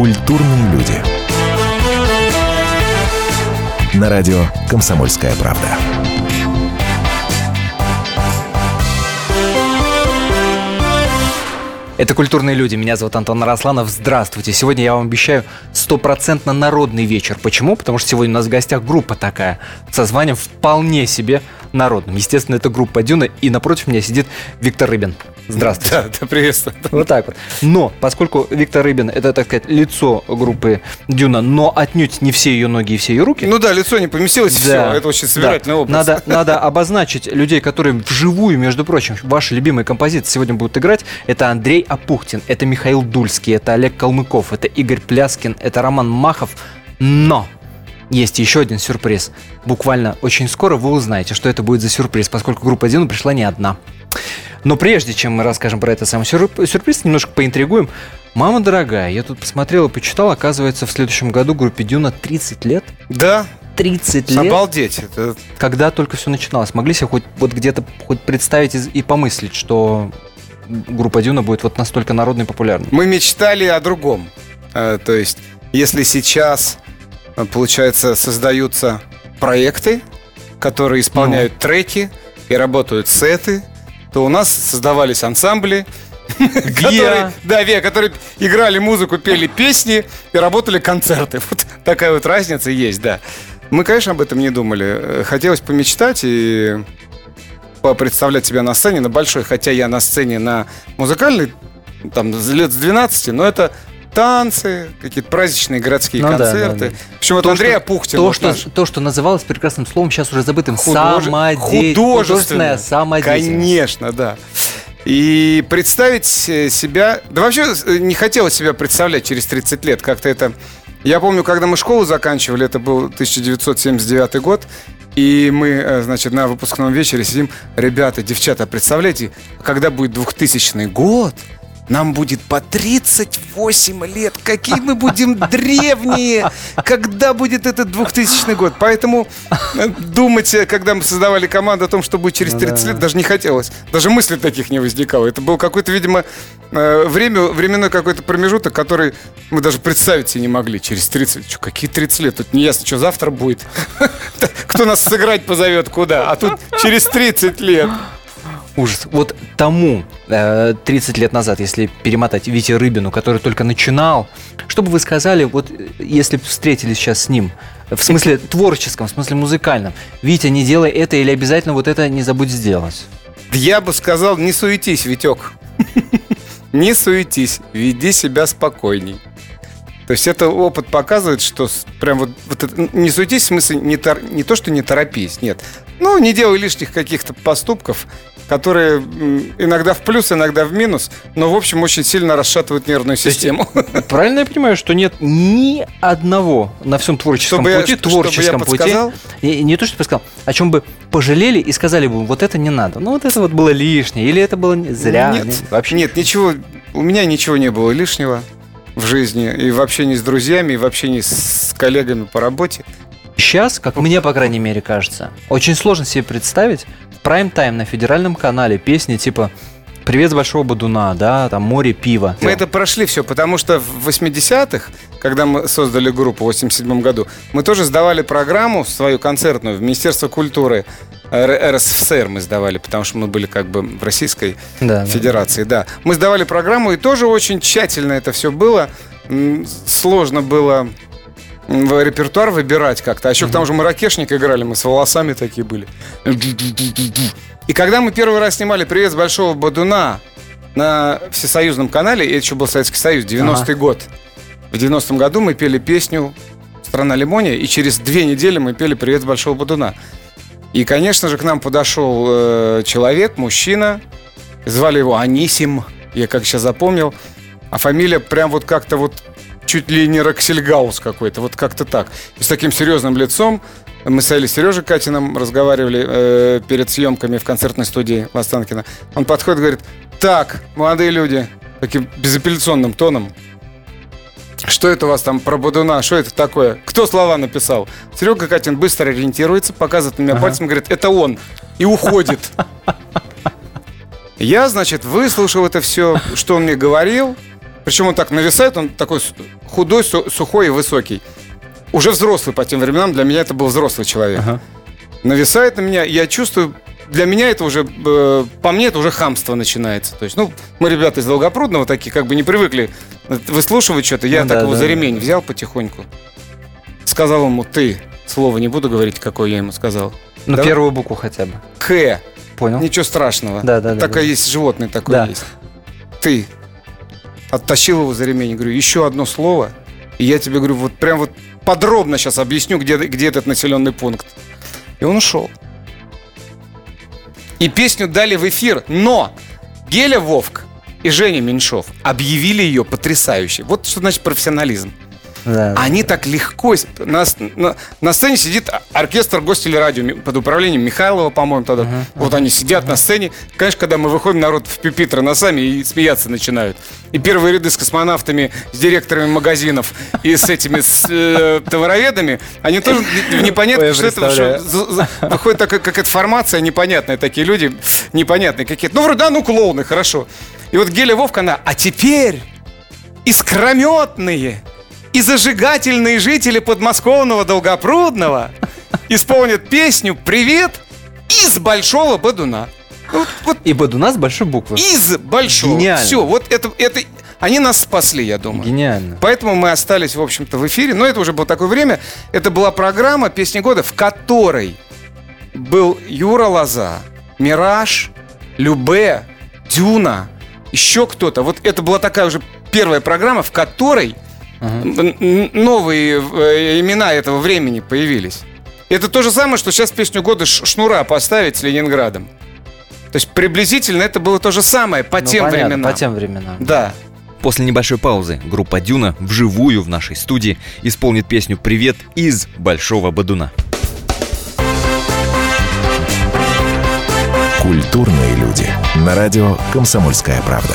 Культурные люди. На радио «Комсомольская правда». Это «Культурные люди». Меня зовут Антон Росланов. Здравствуйте. Сегодня я вам обещаю стопроцентно народный вечер. Почему? Потому что сегодня у нас в гостях группа такая со званием вполне себе народным. Естественно, это группа Дюна, и напротив меня сидит Виктор Рыбин. Здравствуйте. Да, да, приветствую. Вот так вот. Но, поскольку Виктор Рыбин это, так сказать, лицо группы Дюна, но отнюдь не все ее ноги и все ее руки. Ну да, лицо не поместилось, да, все. Это очень собирательный да. образ. Надо, надо обозначить людей, которые вживую, между прочим, ваши любимые композиции сегодня будут играть. Это Андрей Апухтин, это Михаил Дульский, это Олег Калмыков, это Игорь Пляскин, это Роман Махов. Но есть еще один сюрприз. Буквально очень скоро вы узнаете, что это будет за сюрприз, поскольку группа Дюна пришла не одна. Но прежде чем мы расскажем про это самый сюрприз, немножко поинтригуем. Мама дорогая, я тут посмотрел и почитал, оказывается, в следующем году группе Дюна 30 лет. Да. 30 лет. Обалдеть. Это... Когда только все начиналось. Могли себе хоть вот где-то хоть представить и помыслить, что группа Дюна будет вот настолько народной и популярной? Мы мечтали о другом. Э, то есть, если сейчас, получается, создаются проекты, которые исполняют ну. треки и работают сеты, то у нас создавались ансамбли, которые, да, Виа, которые играли музыку, пели песни и работали концерты. Вот такая вот разница есть, да. Мы, конечно, об этом не думали. Хотелось помечтать и представлять себя на сцене, на большой, хотя я на сцене на музыкальной, там, лет с 12, но это танцы, какие-то праздничные городские ну, концерты. Да, да, да. Причем это Андрей Апухтин. То, вот что, наш... то, что называлось прекрасным словом, сейчас уже забытым. Художе... Самодеятельность. Художественная самодеятельность. Конечно, да. И представить себя... Да вообще э, не хотелось себя представлять через 30 лет. Как-то это... Я помню, когда мы школу заканчивали, это был 1979 год, и мы, э, значит, на выпускном вечере сидим, ребята, девчата, представляете, когда будет 2000 год, нам будет по 38 лет. Какие мы будем древние. Когда будет этот 2000 год? Поэтому э, думать, когда мы создавали команду о том, что будет через 30 лет, даже не хотелось. Даже мысли таких не возникало. Это был какой-то, видимо, э, время, временной какой-то промежуток, который мы даже представить себе не могли. Через 30. Что, какие 30 лет? Тут не ясно, что завтра будет. Кто нас сыграть позовет куда. А тут через 30 лет. Ужас. Вот тому э, 30 лет назад, если перемотать Вите Рыбину, который только начинал, что бы вы сказали, вот если встретились сейчас с ним, в смысле творческом, в смысле музыкальном, Витя, не делай это или обязательно вот это не забудь сделать? Я бы сказал, не суетись, Витек. Не суетись, веди себя спокойней. То есть это опыт показывает, что прям вот, вот это, не суетись, в смысле не, тор, не то, что не торопись, нет. Ну, не делай лишних каких-то поступков, которые иногда в плюс, иногда в минус, но, в общем, очень сильно расшатывают нервную систему. Есть, правильно я понимаю, что нет ни одного на всем творческом чтобы пути, я, творческом чтобы я пути, не, не то, что подсказал, о чем бы пожалели и сказали бы, вот это не надо, ну вот это вот было лишнее, или это было зря. Нет, нет, вообще. нет ничего, у меня ничего не было лишнего в жизни, и в общении с друзьями, и в общении с коллегами по работе. Сейчас, как мне, по крайней мере, кажется, очень сложно себе представить прайм-тайм на федеральном канале песни типа Привет с Большого Бадуна, да, там море пива. Мы это прошли все, потому что в 80-х, когда мы создали группу в 87 году, мы тоже сдавали программу свою концертную в Министерство культуры РСФСР мы сдавали, потому что мы были как бы в Российской да, Федерации, да. да. Мы сдавали программу, и тоже очень тщательно это все было. Сложно было в репертуар выбирать как-то. А еще к тому же мы ракешник играли, мы с волосами такие были. И когда мы первый раз снимали «Привет с Большого Бадуна» на всесоюзном канале, это еще был Советский Союз, 90-й ага. год. В 90-м году мы пели песню «Страна лимония», и через две недели мы пели «Привет с Большого Бадуна». И, конечно же, к нам подошел э, человек, мужчина, звали его Анисим, я как сейчас запомнил, а фамилия прям вот как-то вот чуть ли не Роксельгаус какой-то, вот как-то так. И с таким серьезным лицом мы с Элли Сережей Катиным разговаривали э, перед съемками в концертной студии Лостанкина. Он подходит и говорит, так, молодые люди, таким безапелляционным тоном, что это у вас там про Бодуна? Что это такое? Кто слова написал? Серега Катин быстро ориентируется, показывает на меня ага. пальцем, говорит, это он. И уходит. Я, значит, выслушал это все, что он мне говорил. Причем он так нависает, он такой худой, су- сухой и высокий. Уже взрослый по тем временам, для меня это был взрослый человек. Ага. Нависает на меня, я чувствую, для меня это уже, э, по мне это уже хамство начинается. То есть, ну, мы ребята из Долгопрудного такие, как бы не привыкли выслушивать что-то. Я Ну так да, его да, за ремень взял потихоньку. Сказал ему «ты». Слово не буду говорить, какое я ему сказал. Ну, Давай. первую букву хотя бы. К. Понял? Ничего страшного. Да, да, да, Такое да. есть, животное такое Да. есть. Ты. Оттащил его за ремень. Говорю, еще одно слово. И я тебе говорю, вот прям вот подробно сейчас объясню, где, где этот населенный пункт. И он ушел. И песню дали в эфир. Но Геля Вовк и Женя Меньшов объявили ее потрясающей. Вот что значит профессионализм. Да. Они так легко... На, на- на сцене сидит оркестр гостелерадио под управлением Михайлова, по-моему, тогда. Вот они сидят на сцене. Конечно, когда мы выходим, народ в пюпитры носами и смеяться начинают. И первые ряды с космонавтами, с директорами магазинов и с этими с, э, товароведами, они тоже не- непонятно, что это что выходит такая какая-то формация непонятная, такие люди непонятные какие-то. Ну, вроде, да, ну, клоуны, хорошо. И вот Геля Вовка, она, а теперь искрометные и зажигательные жители подмосковного Долгопрудного исполнят песню «Привет» из Большого Бадуна. Вот, вот И Бадуна с большой буквы. из Большого. Гениально. Все, вот это, это... Они нас спасли, я думаю. Гениально. Поэтому мы остались, в общем-то, в эфире. Но это уже было такое время. Это была программа «Песни года», в которой был Юра Лоза, Мираж, Любе, Дюна, еще кто-то. Вот это была такая уже первая программа, в которой н- новые э, имена этого времени появились. Это то же самое, что сейчас песню года Шнура поставить с Ленинградом. То есть приблизительно это было то же самое по Ну, тем понятно, временам. По тем временам. Да. После небольшой паузы группа Дюна вживую в нашей студии исполнит песню «Привет» из Большого Бадуна. Культурные люди. На радио «Комсомольская правда».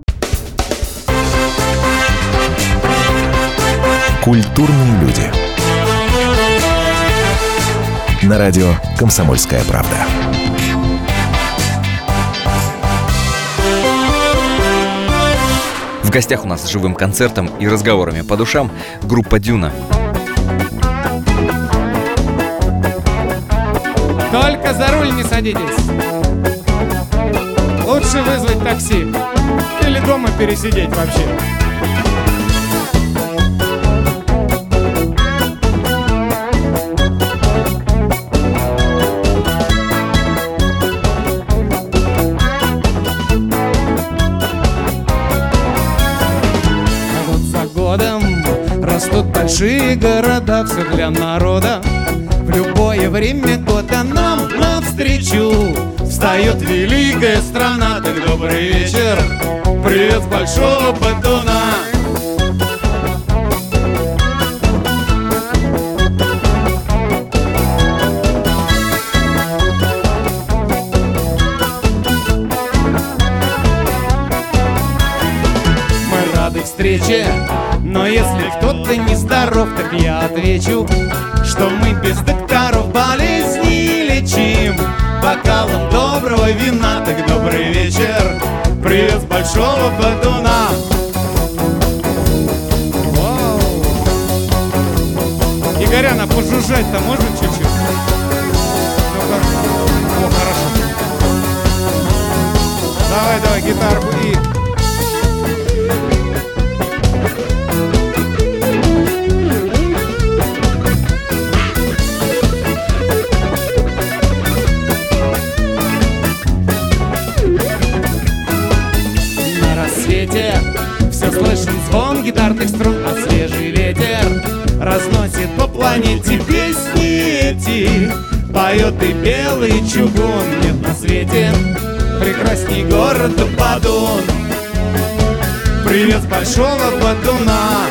Культурные люди. На радио «Комсомольская правда». В гостях у нас с живым концертом и разговорами по душам группа Дюна. Только за руль не садитесь. Лучше вызвать такси. Или дома пересидеть вообще. Большие города, все для народа. В любое время года нам навстречу Встает великая страна, так добрый вечер. Привет большого батуна встрече, но если кто-то нездоров, так я отвечу, что мы без докторов болезни лечим. Бокалом доброго вина, так добрый вечер, привет с большого. Вау. Игоряна, пожужжать-то можно чуть-чуть? Ну-ка. О, хорошо. Давай, давай, гитарку и... гитарных струн, а свежий ветер разносит по планете песни эти. Поет и белый чугун, нет на свете прекрасней города Бадун. Привет большого Бадуна,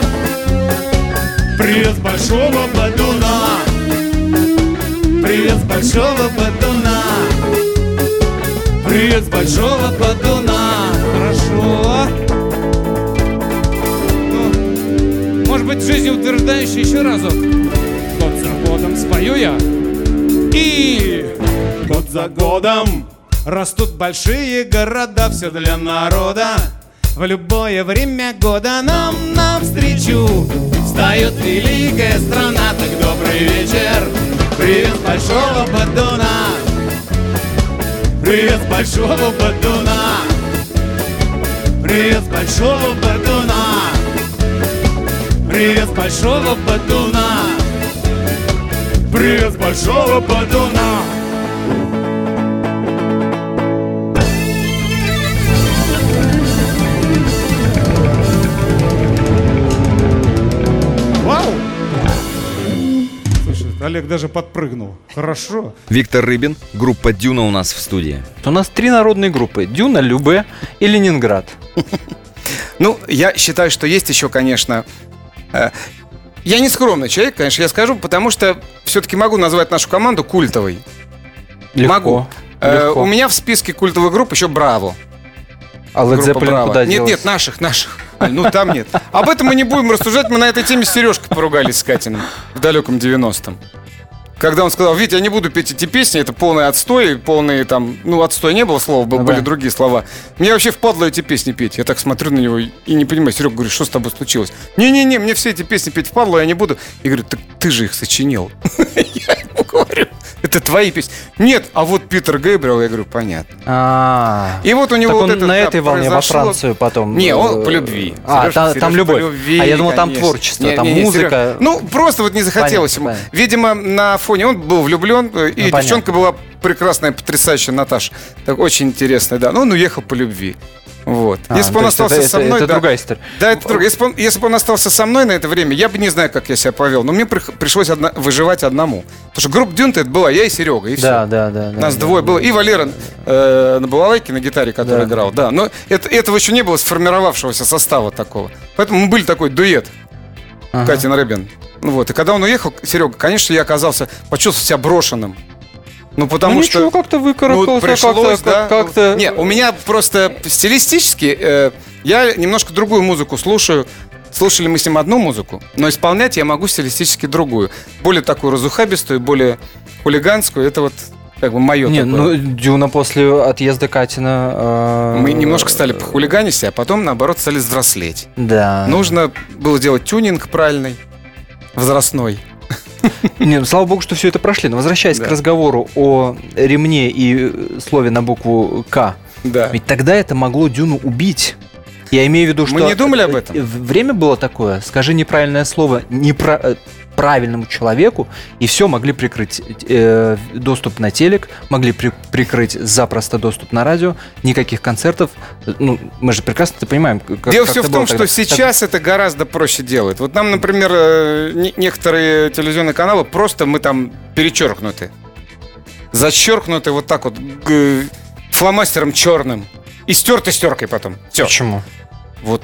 привет большого Бадуна, привет большого Бадуна, привет большого Бадуна. Привет большого Бадуна. Может быть жизнеутверждающий еще разок. Год за годом спою я. И год за годом Растут большие города, все для народа. В любое время года нам навстречу Встает великая страна, так добрый вечер. Привет большого Бадуна. Привет большого Бадуна. Привет большого Бадуна Привет с большого Бадуна Привет с большого Бадуна Вау! Слушай, Олег даже подпрыгнул. Хорошо. Виктор Рыбин, группа Дюна у нас в студии. У нас три народные группы. Дюна, Любе и Ленинград. Ну, я считаю, что есть еще, конечно... э, Я не скромный человек, конечно, я скажу, потому что все-таки могу назвать нашу команду культовой. Легко. Могу. Э, Легко. У меня в списке культовых групп еще Браво. А Led Zeppelin куда Нет, делась? нет, наших, наших. Аль, ну там нет. Об этом мы не будем рассуждать, мы на этой теме с Сережкой поругались с Катиным в далеком 90-м. Когда он сказал, Витя, я не буду петь эти песни, это полный отстой, полный там, ну отстой не было слова, был- Ну были да. другие слова. Мне вообще впадло эти песни петь. Я так смотрю на него и и не понимаю, Серега говорит, что с тобой случилось? Не-не-не, мне все эти песни петь впадло, я не буду. Я говорю, так ты же их сочинил. Я это твои песни. Нет, а вот Питер Гэбриэл, я говорю, понятно. А, И вот у него так вот он это на да, этой волне во произошло. Францию потом. Не, он э, по любви. А, Сережа- та- там, Сережа по любовь. любви, а я думал, там конечно. творчество, Не, там не, не, музыка. Серега- Ну, просто вот не захотелось Понятно, ему. понятно. Видимо, на фоне он был влюблен, э, и Ну, понятно. девчонка была прекрасная, потрясающая Наташа. Так очень интересная, да. Но он уехал по любви. Вот. А, Если бы он остался это- со это- мной, это да. другая история. Да, это другое. Если бы, он, если бы он остался со мной на это время, я бы не знаю, как я себя повел. Но мне прих- пришлось одна- выживать одному. Потому что группа Дюнт это была я и Серега, и все. Да, да, да. да, Нас да. двое было. И Валера э, на балалайке, на гитаре, который Да. играл. Да, но это, этого еще не было сформировавшегося состава такого. Поэтому мы были такой дуэт. Ага. Катин Рэбин. Ну вот, и когда он уехал, Серега, конечно, я оказался, почувствовал себя брошенным. Ну, потому ну, что... ничего, как-то выкарабкался, Ну, пришлось, как-то, да. как-. Не, у меня просто стилистически э, я немножко другую музыку слушаю. Слушали мы с ним одну музыку, но исполнять я могу стилистически другую. Более такую разухабистую, более хулиганскую. Это вот как бы мое Не, такое. ну, Дюна после отъезда Катина... э, Мы немножко стали похулиганить, а потом, наоборот, стали взрослеть. Да. Нужно было делать тюнинг правильный, возрастной. Не, ну, слава богу, что все это прошли. Но возвращаясь Да. к разговору о ремне и э, слове на букву К, Да. ведь тогда это могло Дюну убить. Я имею в виду, что... Мы не думали об этом? э, Время было такое, скажи неправильное слово непра- э, правильному человеку, и все, могли прикрыть э, доступ на телек, могли при- прикрыть запросто доступ на радио, никаких концертов. Э, Ну, мы же прекрасно это понимаем. Как, Дело как все в том, было что тогда. сейчас это гораздо проще делают. Вот нам, например, э, не- некоторые телевизионные каналы просто мы там перечеркнуты. Зачеркнуты вот так вот фломастером черным. И стерты стеркой потом. Все. Почему? Вот.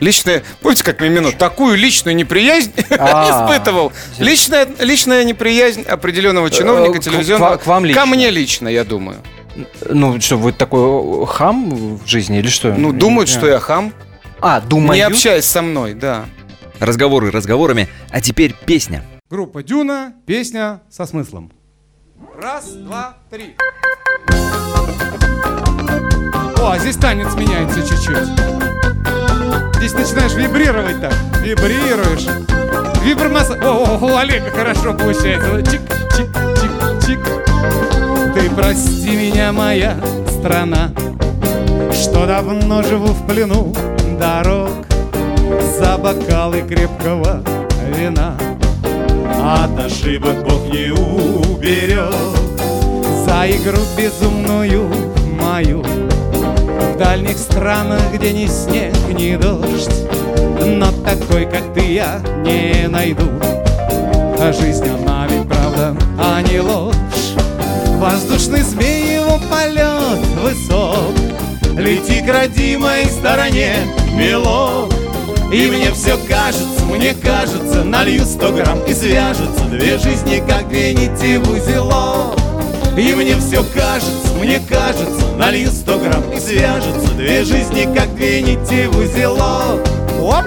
Личная, помните, как Мимино, такую личную неприязнь А. испытывал. Личная, личная неприязнь определенного чиновника Э, телевизионного. к вам лично? Ко мне лично, я думаю. Ну, что, вы такой хам в жизни или что? Ну, думают, что я хам, А, думаю. не общаясь со мной, да. Разговоры разговорами, а теперь песня. Группа Дюна, песня со смыслом. Раз, два, три. О, а здесь танец меняется чуть-чуть. Здесь начинаешь вибрировать так. Вибрируешь. Вибромасса... О, о, у Олега хорошо получается. Чик, чик, чик, чик. Ты прости меня, моя страна, Что давно живу в плену дорог За бокалы крепкого вина От ошибок Бог не уберег За игру безумную мою В дальних странах, где ни снег, ни дождь. Но такой, как ты, я не найду. А жизнь, она ведь правда, а не ложь. Воздушный змей его полет высок. Лети к родимой стороне, милок И мне все кажется, мне кажется Налью сто грамм и свяжется Две жизни, как две нити в узелок. И мне все кажется, мне кажется Налью сто грамм и свяжется Две жизни, как две нити в узелок Оп!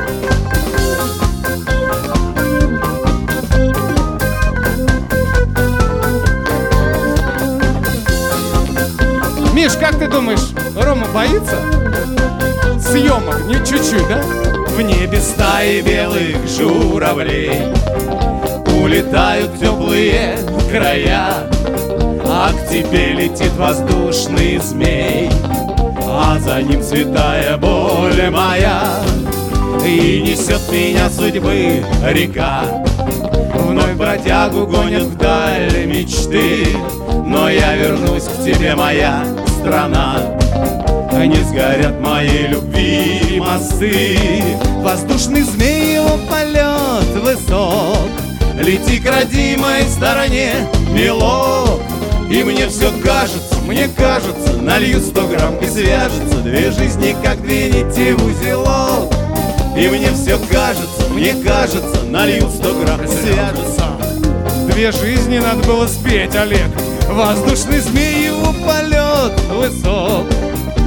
Миш, как ты думаешь, Рома боится? Съемок, не чуть-чуть, да? В небе стаи белых журавлей Улетают теплые края тебе летит воздушный змей А за ним святая боль моя. И несет меня судьбы река Вновь бродягу гонят вдаль мечты. Но я вернусь к тебе, моя страна. Не сгорят моей любви мосты. Воздушный змей его полет высок. Лети к родимой стороне, милок И мне все кажется, мне кажется Налью сто грамм и свяжется. Две жизни, как две нити в узелок. И мне все кажется, мне кажется Налью сто грамм и свяжется. Две жизни надо было спеть, Олег. Воздушный змей его полет высок.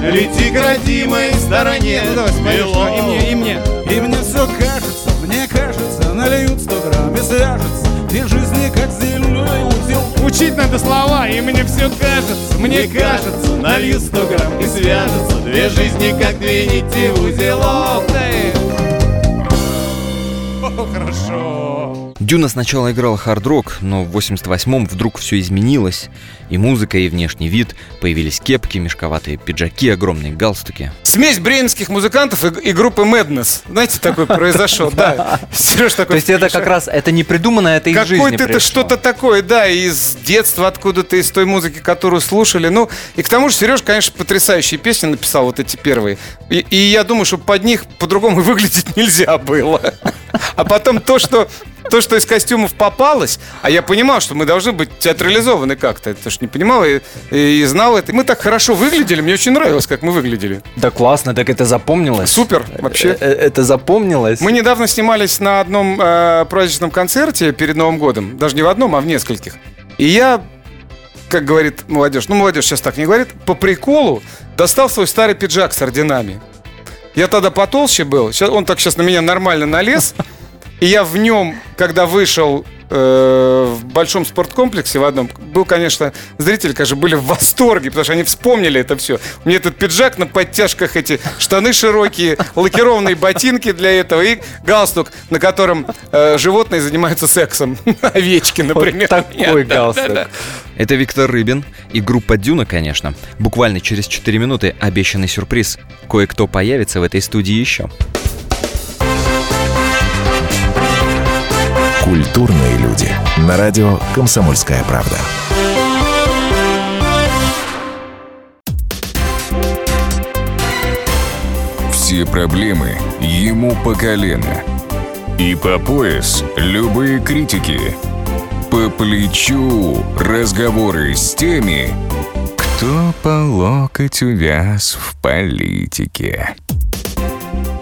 Лети к родимой стороне. Ну, давай, споешь, и мне, и мне. И мне все кажется, мне кажется Нальют сто грамм и свяжется Две жизни, как зеленый узел. Учить надо слова, и мне все кажется Мне, кажется, налью сто грамм и свяжется. Две жизни, как две нити в узелок О, хорошо Дюна сначала играла хард-рок, но в 88-м вдруг все изменилось. И музыка, и внешний вид. Появились кепки, мешковатые пиджаки, огромные галстуки. Смесь брейнских музыкантов и, и группы Madness. Знаете, такой произошел, да. Сереж такой. То есть это как раз, это не придумано, это из жизни Какое-то это что-то такое, да, из детства откуда-то, из той музыки, которую слушали. Ну, и к тому же Сереж, конечно, потрясающие песни написал, вот эти первые. И, и я думаю, что под них по-другому выглядеть нельзя было. А потом то, что то, что из костюмов попалось, а я понимал, что мы должны быть театрализованы как-то. Это ж не понимал и, и, знал это. Мы так хорошо выглядели, мне очень нравилось, как мы выглядели. Да классно, так это запомнилось. Супер, вообще. Э, э, это запомнилось. Мы недавно снимались на одном э, праздничном концерте перед Новым годом. Даже не в одном, а в нескольких. И я как говорит молодежь, ну молодежь сейчас так не говорит, по приколу достал свой старый пиджак с орденами. Я тогда потолще был, сейчас, он так сейчас на меня нормально налез, и я в нем, когда вышел э, в большом спорткомплексе в одном, был, конечно, зрители, конечно, были в восторге, потому что они вспомнили это все. У меня этот пиджак на подтяжках, эти штаны широкие, лакированные ботинки для этого и галстук, на котором э, животные занимаются сексом. Овечки, например. Вот такой галстук. Да, да, да. Это Виктор Рыбин и группа Дюна, конечно. Буквально через 4 минуты обещанный сюрприз. Кое-кто появится в этой студии еще. Культурные люди. На радио «Комсомольская правда». Все проблемы ему по колено. И по пояс любые критики. По плечу разговоры с теми, кто по локоть увяз в политике.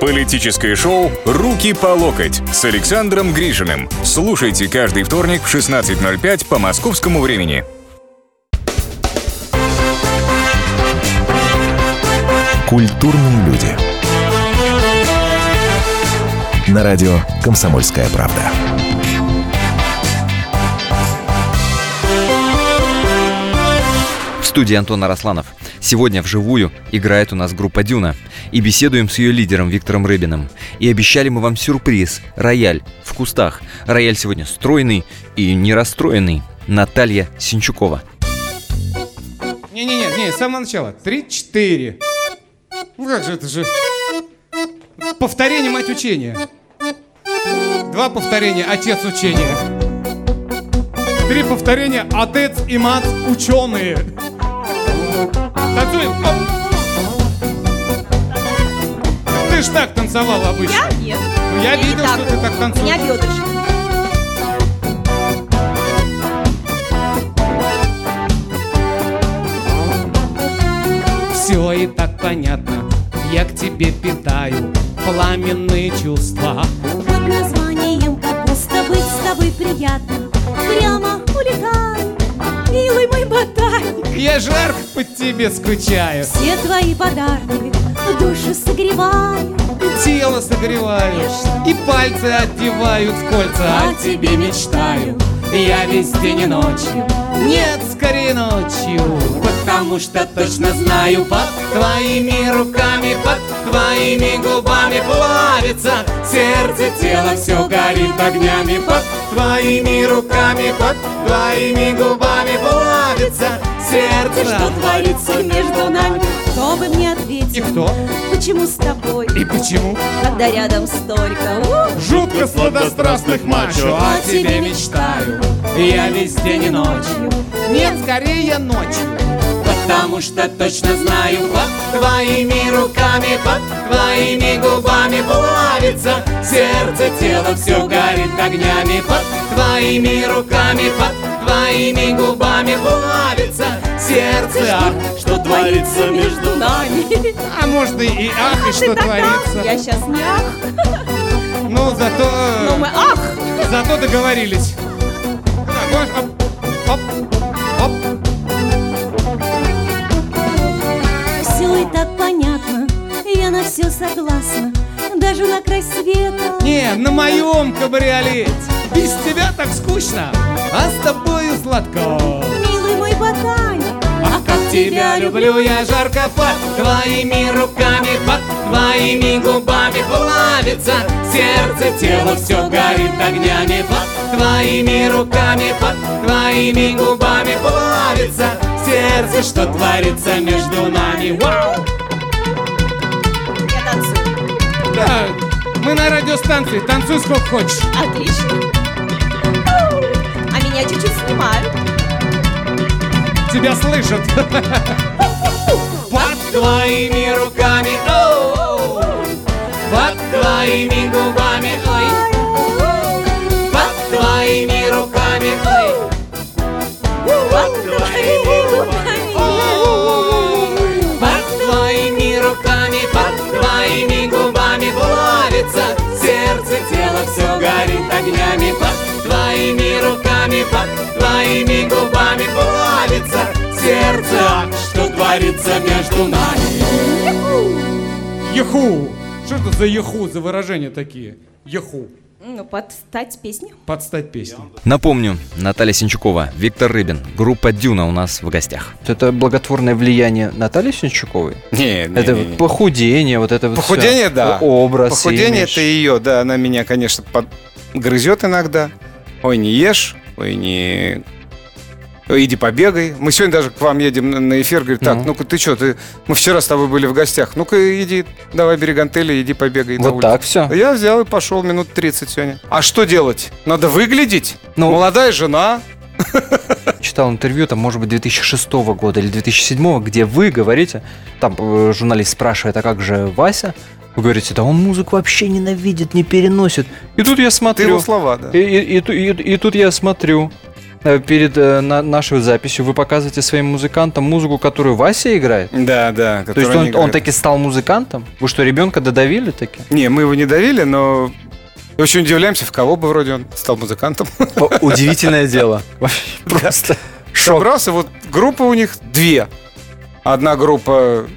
Политическое шоу «Руки по локоть» с Александром Гришиным. Слушайте каждый вторник в 16.05 по московскому времени. Культурные люди. На радио «Комсомольская правда». В студии Антон Арасланов. Сегодня вживую играет у нас группа «Дюна». И беседуем с ее лидером Виктором Рыбиным. И обещали мы вам сюрприз – рояль в кустах. Рояль сегодня стройный и не расстроенный. Наталья Синчукова. Не-не-не, не, с самого начала. Три-четыре. Ну как же это же... Повторение мать учения. Два повторения отец учения. Три повторения отец и мать ученые. Танцуем. Оп. Ты ж так танцевал обычно. Я нет. Ну, я Я не видел, так. что ты так У танцуешь. меня бедрышко. Все и так понятно, я к тебе питаю пламенные чувства. Под названием капуста быть с тобой приятно Прямо улетаю, милый мой ботаник Я жарко по тебе скучаю, Все твои подарки душу согревают тело согревают и пальцы одевают в кольца. О тебе мечтаю, я весь день и ночью. Нет, скорее ночью, потому что точно знаю, под твоими руками, под твоими губами плавится сердце, тело все горит огнями, под твоими руками, под твоими губами плавится сердце. Что творится между нами? Кто бы мне И ответил? кто? Почему с тобой, И почему? когда рядом столько Жутко сладострастных мачо О тебе мечтаю Я весь день и ночью Нет, скорее ночью Потому что точно знаю Под твоими руками Под твоими губами Плавится сердце, тело Все горит огнями Под твоими руками Под твоими губами Плавится сердце Ах, что творится между нами А может и, ах, и что творится Я сейчас не ах, Ну, зато... но мы ах Зато договорились. Так, оп, оп, оп. Все и так понятно, я на все согласна Даже на край света Не, на моем кабриолете. Без тебя так скучно, а с тобою сладко. Милый мой ботаник А как тебя люблю я жарко под твоими руками, под твоими губами плавится сердце, тело все горит огнями под твоими руками, под твоими губами плавится сердце, что творится между нами. Вау! Я танцую. Да, мы на радиостанции, танцуй сколько хочешь. Отлично. Чуть-чуть снимают. Тебя слышат. Под твоими руками, оу, под твоими губами, ой, под твоими руками, ой, под твоими губами, под твоими руками, под твоими губами плавится. Сердце, тело все горит огнями, под руками, под твоими губами плавится сердце, Ах, что творится между нами. Еху! Что это за еху, за выражения такие? Еху. Ну, подстать песню. Подстать песни. Напомню, Наталья Синчукова, Виктор Рыбин, группа Дюна у нас в гостях. Это благотворное влияние Натальи Сенчуковой? Не, не, Это не, вот не. похудение, вот это вот всё. Похудение, да. Образ, Похудение имидж. это ее, да, она меня, конечно, под... грызет иногда. Ой, не ешь, ой, не... Иди побегай. Мы сегодня даже к вам едем на- эфир, говорит, так, Ну. ну-ка ты что, ты... мы вчера с тобой были в гостях, ну-ка иди, давай бери гантели, иди побегай Вот улице». так все. Я взял и пошел минут 30 сегодня. А что делать? Надо выглядеть? Ну. Молодая жена. Читал интервью, там, может быть, 2006 года или 2007, где вы говорите, там э, журналист спрашивает, а как же Вася? Вы говорите, да он музыку вообще ненавидит, не переносит. И тут я Ты смотрю. его слова, да. И, и- и и- и тут я смотрю, э, перед э, на- нашей записью вы показываете своим музыкантам музыку, которую Вася играет. Да, да. То есть он, он таки стал музыкантом? Вы что, ребенка додавили таки? Не, мы его не давили, но очень удивляемся, в кого бы вроде он стал музыкантом. Удивительное дело. Вообще Просто шок. Собрался, вот группа у них две. Одна группа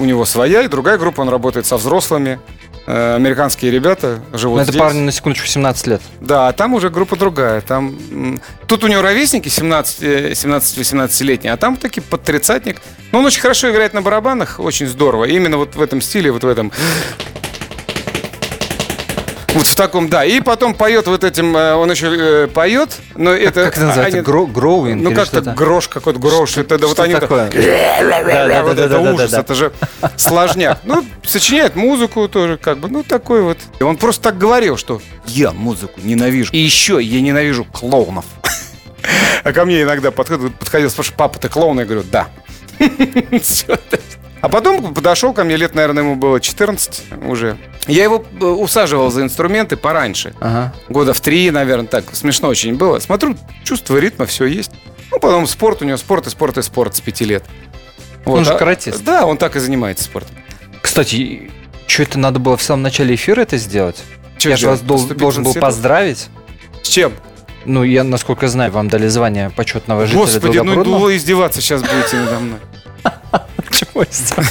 у него своя, и другая группа, он работает со взрослыми. Э, Американские ребята живут Ну, это здесь. парни на секундочку 17 лет. Да, а там уже группа другая. Там, тут у него ровесники 17, э, 17-18-летние, а там таки под тридцатник. Но он очень хорошо играет на барабанах, очень здорово. И именно вот в этом стиле, вот в этом... Вот в таком, да. И потом поет вот этим, э, он еще э, поет, но это... Как это называется? они- Гро- Гроуинг Ну как-то грош какой-то, грош. Это да, вот Что они так- такое? Вот это Да-да-да-да-да-да. ужас, это же сложняк. Ну, сочиняет музыку тоже, как бы, ну, такой вот. И он просто так говорил, что я музыку ненавижу. И еще я ненавижу клоунов. А ко мне иногда подходил, подходил спрашивал, папа, ты клоун? Я говорю, да. А потом подошел ко мне, лет, наверное, ему было 14 уже. Я его э, усаживал за инструменты пораньше. Ага. Года в три, наверное, так. Смешно очень было. Смотрю, чувство ритма, все есть. Ну, потом спорт, у него спорт и спорт и спорт с пяти лет. Он же а- каратист. Да, он так и занимается спортом. Кстати, что это надо было в самом начале эфира это сделать? Чё я же вас дол- должен был поздравить. С чем? Ну, я, насколько знаю, вам дали звание почетного жителя Господи, ну, вы издеваться сейчас будете надо мной. Почему издеваться?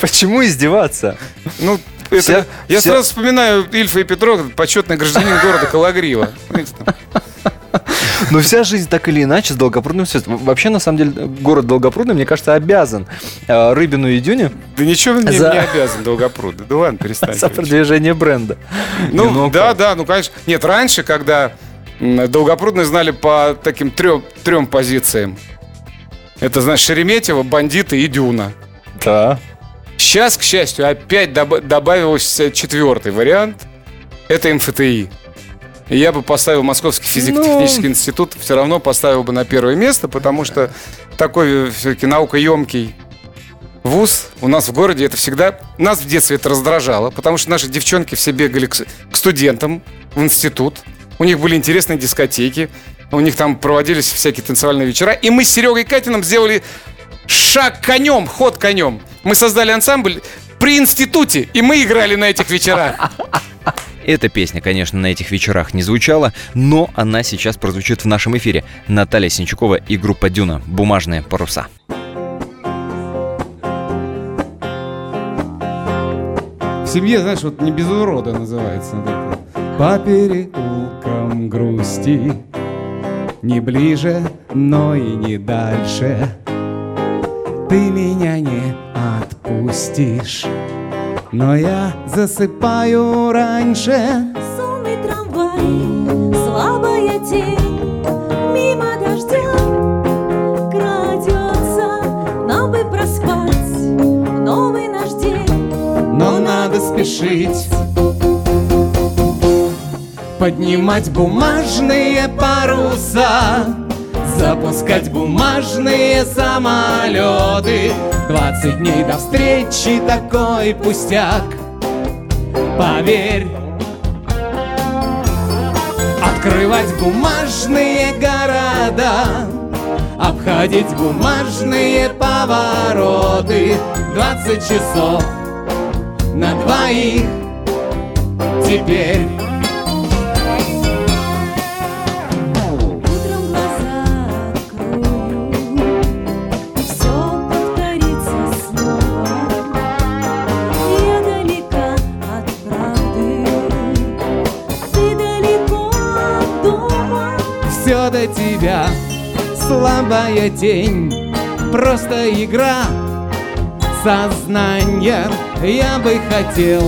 Почему издеваться? Ну, это, Вся- я вся- сразу вспоминаю Ильфа и Петрова, почетный гражданин города Калагрива. Но вся жизнь так или иначе с Долгопрудным связана. Вообще, на самом деле, город Долгопрудный, мне кажется, обязан э, Рыбину и Дюне Да ничего мне За- не обязан Долгопруд. Да ладно, перестань. за продвижение бренда. Ну, Ну, да, как? да, ну, конечно. Нет, раньше, когда м, Долгопрудные знали по таким трем, трем позициям. Это, знаешь, Шереметьево, Бандиты и Дюна. Да. Сейчас, к счастью, опять доб- добавился четвертый вариант. Это МФТИ. И я бы поставил Московский физико-технический Ну. институт, все равно поставил бы на первое место, потому что такой все-таки наукоемкий вуз у нас в городе, это всегда... Нас в детстве это раздражало, потому что наши девчонки все бегали к, к студентам в институт. У них были интересные дискотеки, у них там проводились всякие танцевальные вечера. И мы с Серегой Катином сделали шаг конем, ход конем. Мы создали ансамбль при институте, и мы играли на этих вечерах. Эта песня, конечно, на этих вечерах не звучала, но она сейчас прозвучит в нашем эфире. Наталья Синчукова и группа Дюна «Бумажные паруса». В семье, знаешь, вот не без урода называется. По переулкам грусти Не ближе, но и не дальше. Ты меня не отпустишь. Но я засыпаю раньше. Сонный трамвай, слабая тень. Мимо дождя крадется. Нам бы проспать новый наш день. Но надо спешить Поднимать бумажные паруса Запускать бумажные самолеты. 20 дней до встречи такой пустяк Поверь. Открывать бумажные города Обходить бумажные повороты. 20 часов на двоих Теперь тебя. Слабая тень, просто игра. Сознания я бы хотел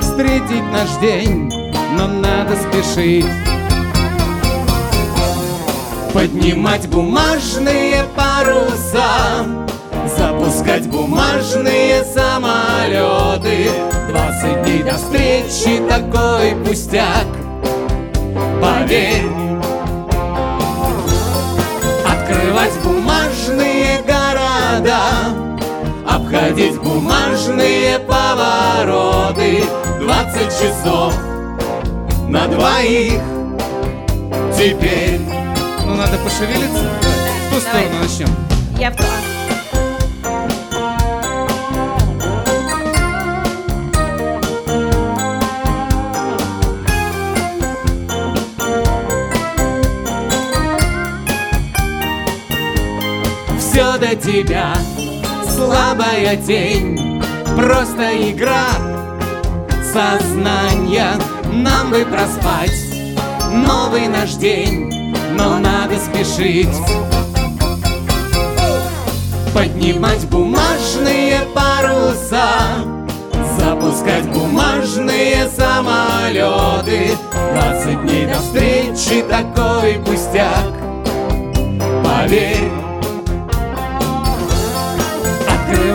Встретить наш день, но надо спешить. Поднимать бумажные паруса Запускать бумажные самолеты. 20 дней до встречи такой пустяк. Поверь бумажные повороты. 20 часов на двоих. Теперь. Ну надо пошевелиться. В ту Давай. сторону начнем Я в то. Все до тебя. Слабая тень Просто игра. Сознания Нам бы проспать. Новый наш день Но надо спешить. Поднимать бумажные паруса. Запускать бумажные самолеты. Двадцать дней до встречи такой пустяк. Поверь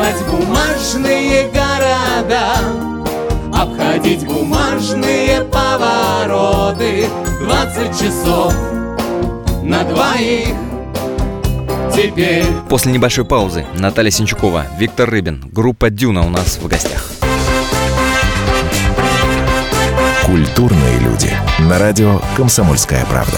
Открывать бумажные города Обходить бумажные повороты Двадцать часов на двоих Теперь После небольшой паузы Наталья Синчукова, Виктор Рыбин, группа «Дюна» у нас в гостях. Культурные люди. На радио «Комсомольская правда».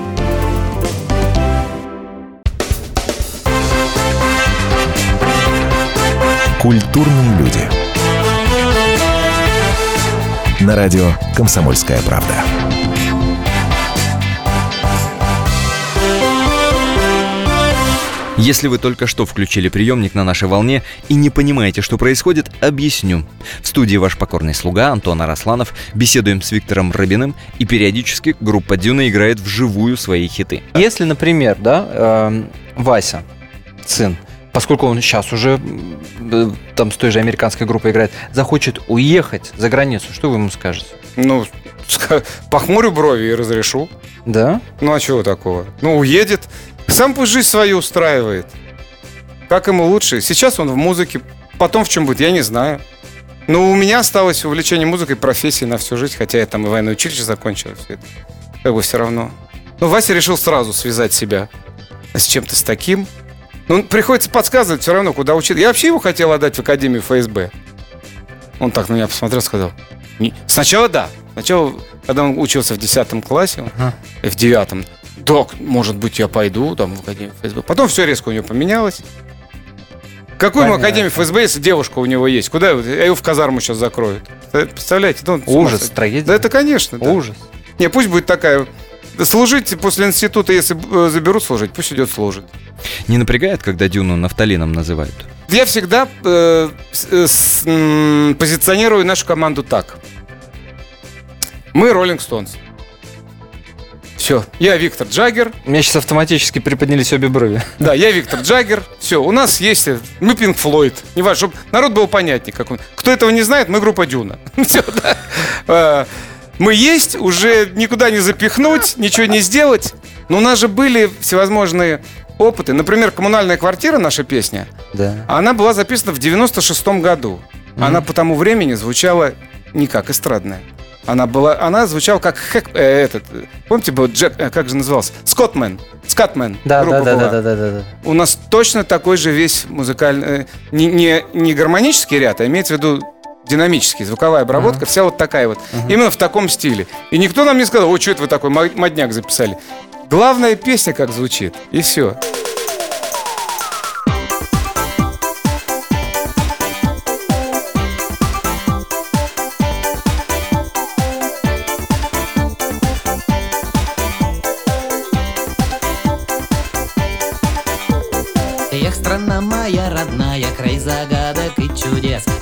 Культурные люди. На радио «Комсомольская правда». Если вы только что включили приемник на нашей волне и не понимаете, что происходит, объясню. В студии ваш покорный слуга Антон Арасланов. Беседуем с Виктором Рыбиным, и периодически группа Дюна играет вживую свои хиты. Если, например, да, э, Вася, сын, поскольку он сейчас уже э, там с той же американской группой играет, захочет уехать за границу, что вы ему скажете? Ну, похмурю брови и разрешу. Да? Ну, а чего такого? Ну, уедет. Сам пусть жизнь свою устраивает. Как ему лучше. Сейчас он в музыке. Потом в чем будет, я не знаю. Но у меня осталось увлечение музыкой профессией на всю жизнь, хотя я там и военное училище закончил. Все это. Как бы все равно. Но Вася решил сразу связать себя с чем-то с таким. Ну, приходится подсказывать все равно, куда учиться. Я вообще его хотел отдать в Академию ФСБ. Он так на меня посмотрел, сказал. Сначала да. Сначала, когда он учился в 10 классе, Ага. э, в девятом, да, может быть, я пойду там в Академию ФСБ. Потом все резко у него поменялось. Какую ему Понятно. Академию ФСБ, если девушка у него есть? Куда его? Его в казарму сейчас закроют. Представляете? Ну, Ужас, трагедия. Да это, конечно. да. Ужас. Не, пусть будет такая... Служить после института, если э, заберут служить, пусть идет служит. Не напрягает, когда Дюну нафталином называют? Я всегда э, с- э, позиционирую нашу команду так. Мы Роллинг Стоунс. Все, я Виктор Джаггер. У меня сейчас автоматически приподнялись обе брови. Да, я Виктор Джаггер. Все, у нас есть... э, Мы Пинк Флойд. Не важно, чтобы народ был понятнее. Как он. Кто этого не знает, мы группа Дюна. Все, да. Мы есть, уже никуда не запихнуть, ничего не сделать. Но у нас же были всевозможные опыты. Например, «Коммунальная квартира», наша песня, Да. она была записана в 96-м году. Она по тому времени звучала не как эстрадная. Она была, она звучала как хэк- э, этот, помните, был Джек, э, как же назывался? Скоттмен, Скотмен. Да, да, да, была. да, да, да, да. У нас точно такой же весь музыкальный, э, не, не, не гармонический ряд, а имеется в виду динамический, звуковая обработка, вся вот такая вот. Именно в таком стиле. И никто нам не сказал, ой, что это вы такой мо- модняк записали. Главная песня как звучит, и все. Эх, страна моя родная, край загадок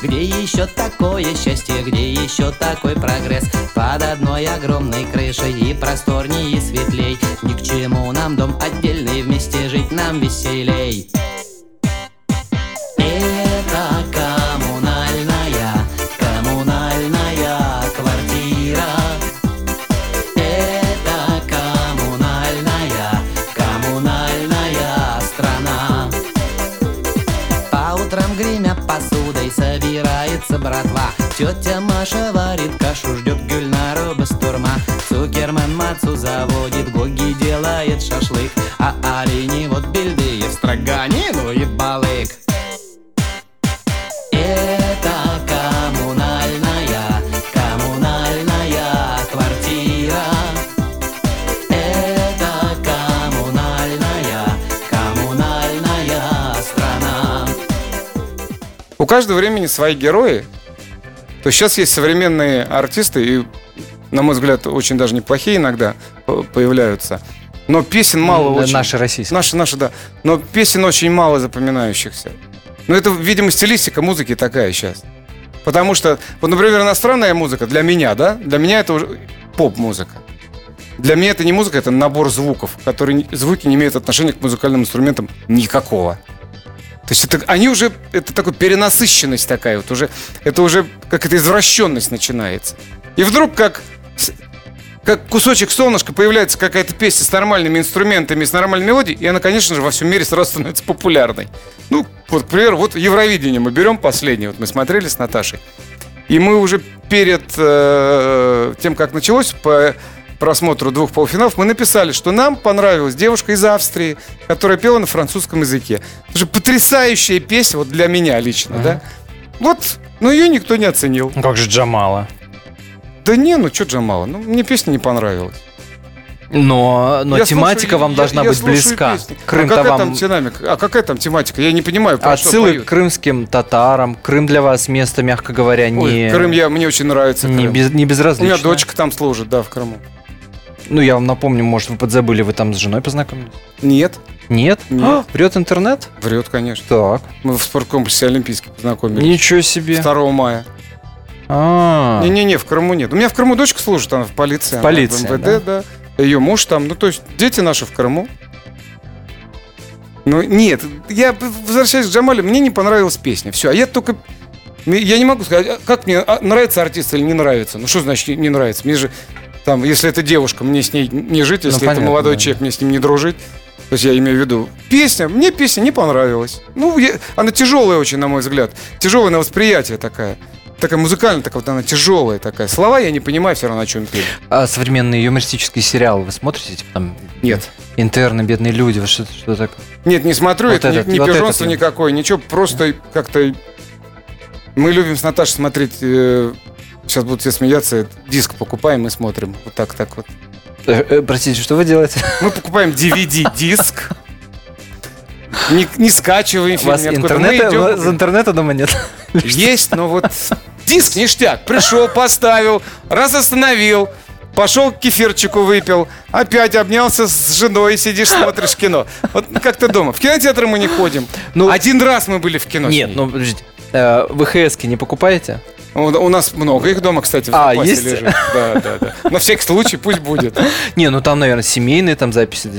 Где еще такое счастье, где еще такой прогресс? Под одной огромной крышей и просторней и светлей. Ни к чему нам дом отдельный, вместе жить нам веселей братва. Тетя Маша варит кашу, ждет Гюльнару бастурма. Цукерман мацу заводит, Гоги делает шашлык. А олени вот бельды и строганину и балык. Каждого времени свои герои. То есть сейчас есть современные артисты, и, на мой взгляд, очень даже неплохие иногда по- появляются. Но песен мало М, очень. Наши российские. Наши, наши, да. Но песен очень мало запоминающихся. Но это, видимо, стилистика музыки такая сейчас. Потому что, вот, например, иностранная музыка для меня, да, для меня это уже поп-музыка. Для меня это не музыка, это набор звуков, которые звуки не имеют отношения к музыкальным инструментам никакого. То есть это, они уже, это такая перенасыщенность такая, вот уже, это уже как-то извращенность начинается. И вдруг как, как кусочек солнышка появляется какая-то песня с нормальными инструментами, с нормальной мелодией, и она, конечно же, во всем мире сразу становится популярной. Ну, вот, к примеру, вот Евровидение мы берем последнее, вот мы смотрели с Наташей, и мы уже перед э, тем, как началось, по просмотру двух полуфиналов, мы написали, что нам понравилась девушка из Австрии, которая пела на французском языке. Это же потрясающая песня, вот для меня лично, да? Вот, но ее никто не оценил. Ну, Как же Джамала. Да не, ну что Джамала, ну мне песня не понравилась. Но, но Я тематика слушаю- вам я- должна я быть близка. песни. Крым-то а какая вам... там динамика? А какая там тематика? Я не понимаю, про что Отсылы поют. к крымским татарам. Крым для вас место, мягко говоря, Ой, не, Крым я, мне очень нравится. не, Крым. без, не У безразлично. меня дочка там служит, да, в Крыму. Ну, я вам напомню, может, вы подзабыли, вы там с женой познакомились? Нет, Нет? Нет. А, врет интернет? врет, конечно. Так. Мы в спорткомплексе Олимпийский познакомились. Ничего себе. 2 мая. А, Не-не-не, в Крыму нет. У меня в Крыму дочка служит, она в полиции. она полиции, В МВД, да. Ее муж там. Ну, то есть дети наши в Крыму. Ну, нет, я возвращаюсь к Джамале, мне не понравилась песня. Все, а я только... Я не могу сказать, а как мне, а, нравится артист или не нравится. Ну, что значит не нравится? Мне же, там, если это девушка, мне с ней не жить, если это понятно, молодой да. человек, мне с ним не дружить. То есть я имею в виду, песня, мне песня не понравилась. Ну, я- она тяжелая очень, на мой взгляд. Тяжелая на восприятие такая. Такая музыкальная, такая вот она тяжелая такая. Слова я не понимаю все равно, о чем пели. а современные юмористические сериалы вы смотрите? Типа там Нет. интерны, бедные люди, вот что, что такое? Нет, не смотрю, Вот это этот, не, не вот пижонство этот. никакое, ничего, просто как-то... Мы любим с Наташей смотреть, э, сейчас будут все смеяться, диск покупаем и смотрим. Вот так, так вот. Э, э, простите, что вы делаете? Мы покупаем DVD-диск, не, не скачиваем У фильм, вас. Мы интернета, идем, вас интернета дома нет? Есть, но вот диск ништяк. Пришел, поставил, раз остановил, пошел к кефирчику выпил, опять обнялся с женой, сидишь, смотришь кино. Вот как ты дома. В кинотеатры мы не ходим. Ну, Один раз мы были в кино. с Нет, ну подождите. Э, ВХС-ки не покупаете? У, нас много их дома, кстати, в А, есть? лежит. Да, да, да. На всякий случай пусть будет. Не, ну там, наверное, семейные там записи.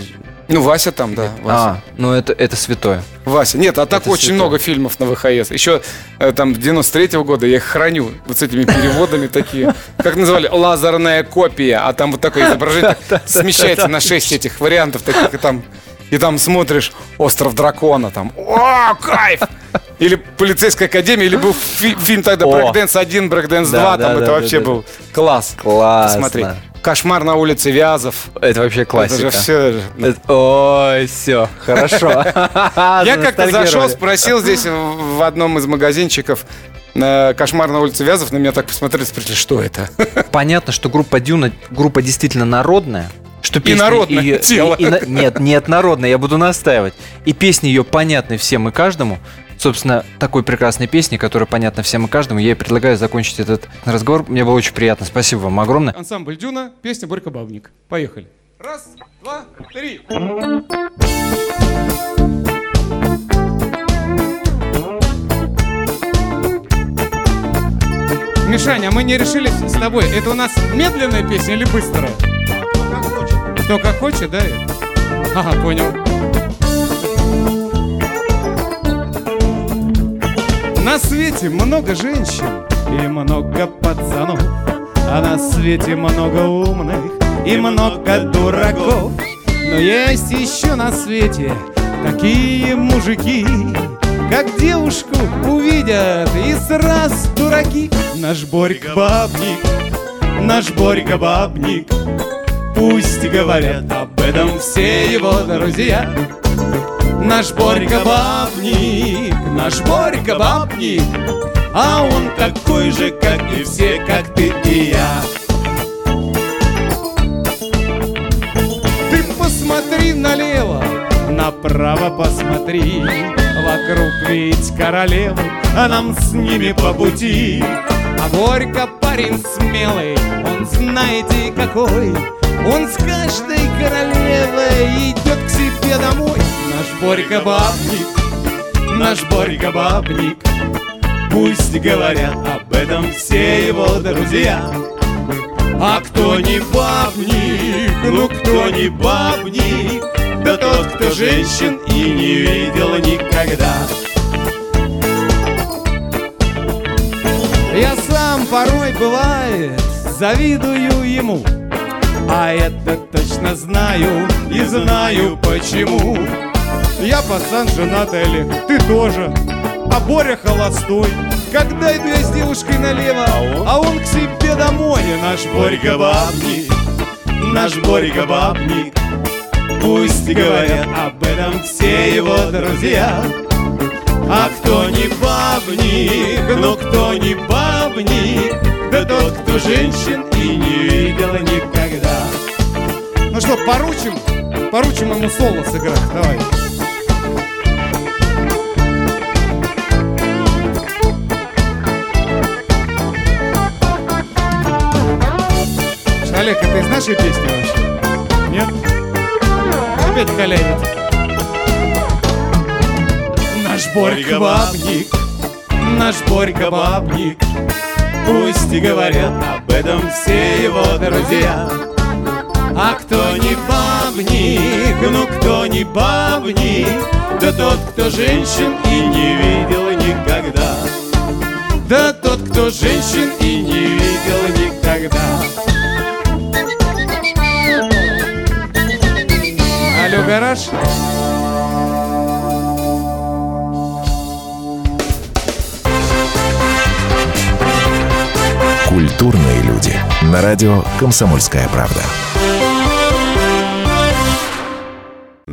Ну, Вася там, да. Вася. А, ну это, это святое. Вася. Нет, а так Это очень святое. много фильмов на ВХС. Еще э, там 93-го года я их храню вот с этими переводами такие. Как называли? Лазерная копия. А там вот такое изображение смещается на 6 этих вариантов таких. Там, и там смотришь «Остров дракона». Там «О, кайф!» Или «Полицейская академия», или был фи- фильм тогда О. «Брейкдэнс 1», «Брейкдэнс 2». Да, Там да, это да, вообще был класс. Классно. Посмотреть. «Кошмар на улице Вязов». Это вообще классика. Это же все... Это- Ой, все, хорошо. Я как-то зашел, спросил здесь в в одном из магазинчиков э, «Кошмар на улице Вязов», на меня так посмотрели, спросили, что это? Понятно, что группа Дюна группа действительно народная. Что песни народное её- тело. и- и нет, нет, народная, я буду настаивать. И песни ее понятны всем и каждому. Собственно, такой прекрасной песни, которая понятна всем и каждому, я и предлагаю закончить этот разговор. Мне было очень приятно. Спасибо вам огромное. Ансамбль Дюна, песня Борька Бабник. Поехали. Раз, два, три. Мишаня, а мы не решили с тобой, это у нас медленная песня или быстрая? Кто как хочет, да? Ага, понял. На свете много женщин и много пацанов, а на свете много умных и много дураков. Но есть еще на свете такие мужики, как девушку увидят и сразу дураки. Наш Борька бабник, наш Борька бабник, пусть говорят об этом все его друзья. Наш Борька бабник, наш Борька бабник, а он такой же, как и все, как ты и я. Ты посмотри налево, направо посмотри, вокруг ведь королевы, а нам с ними по пути. А Борька парень смелый, он знаете какой Он с каждой королевой идет к себе домой. Наш Борька бабник, наш Борька бабник. Пусть говорят об этом все его друзья. А кто не бабник, ну кто не бабник? Да тот, кто женщин и не видел никогда. Я сам порой бывает завидую ему А это точно знаю и знаю почему. Я пацан женатый Олег, ты тоже. А Боря холостой Когда иду я с девушкой налево А он? к себе домой. Наш Борька бабник Наш Борька бабник. Пусть говорят об этом все его друзья. А кто не бабник, ну кто не бабник Да тот, кто женщин и не видел никогда Ну что, поручим? Поручим ему соло сыграть, давай Олег, это из нашей песни вообще? Нет? Опять халявит Наш Борька бабник, наш Борька бабник Пусть и говорят об этом все его друзья А кто не бабник, ну кто не бабник Да тот, кто женщин и не видел никогда Да тот, кто женщин и не видел никогда Алло, гараж? Культурные люди. На радио «Комсомольская правда».